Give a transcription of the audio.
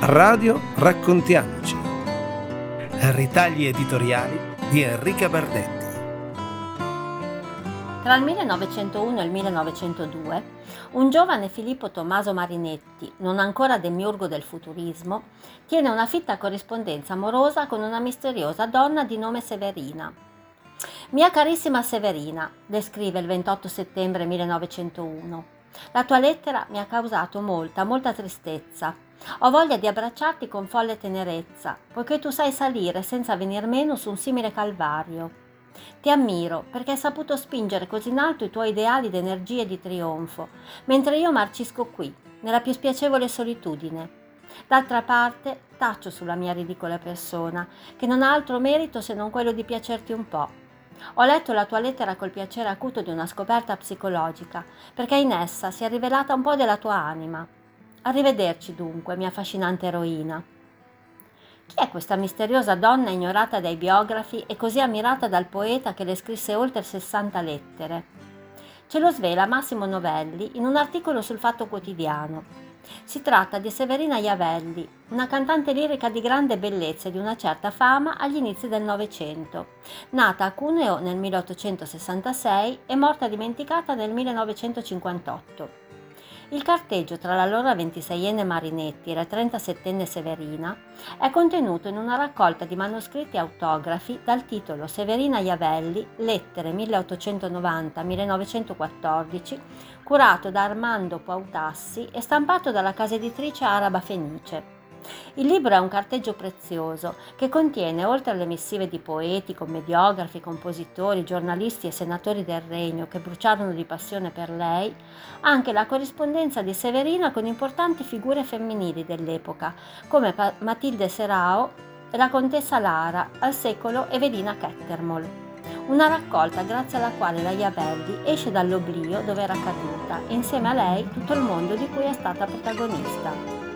Radio Raccontiamoci. Ritagli editoriali di Enrica Bardetti. Tra il 1901 e il 1902, un giovane Filippo Tommaso Marinetti, non ancora demiurgo del futurismo, tiene una fitta corrispondenza amorosa con una misteriosa donna di nome Severina. Mia carissima Severina, descrive il 28 settembre 1901, la tua lettera mi ha causato molta, molta tristezza. Ho voglia di abbracciarti con folle tenerezza, poiché tu sai salire senza venir meno su un simile calvario. Ti ammiro perché hai saputo spingere così in alto i tuoi ideali d'energia e di trionfo, mentre io marcisco qui, nella più spiacevole solitudine. D'altra parte, taccio sulla mia ridicola persona, che non ha altro merito se non quello di piacerti un po'. Ho letto la tua lettera col piacere acuto di una scoperta psicologica, perché in essa si è rivelata un po' della tua anima. Arrivederci dunque, mia affascinante eroina. Chi è questa misteriosa donna ignorata dai biografi e così ammirata dal poeta che le scrisse oltre 60 lettere? Ce lo svela Massimo Novelli in un articolo sul Fatto Quotidiano. Si tratta di Severina Iavelli, una cantante lirica di grande bellezza e di una certa fama agli inizi del Novecento, nata a Cuneo nel 1866 e morta dimenticata nel 1958. Il carteggio tra l'allora 26enne Marinetti e la 37enne Severina è contenuto in una raccolta di manoscritti autografi dal titolo Severina Iavelli, lettere 1890-1914, curato da Armando Pautassi e stampato dalla casa editrice araba Fenice. Il libro è un carteggio prezioso che contiene, oltre alle missive di poeti, commediografi, compositori, giornalisti e senatori del regno che bruciarono di passione per lei, anche la corrispondenza di Severina con importanti figure femminili dell'epoca, come Matilde Serao e la contessa Lara, al secolo Evelina Kettermol. Una raccolta grazie alla quale la Iavelli esce dall'oblio dove era caduta e insieme a lei tutto il mondo di cui è stata protagonista.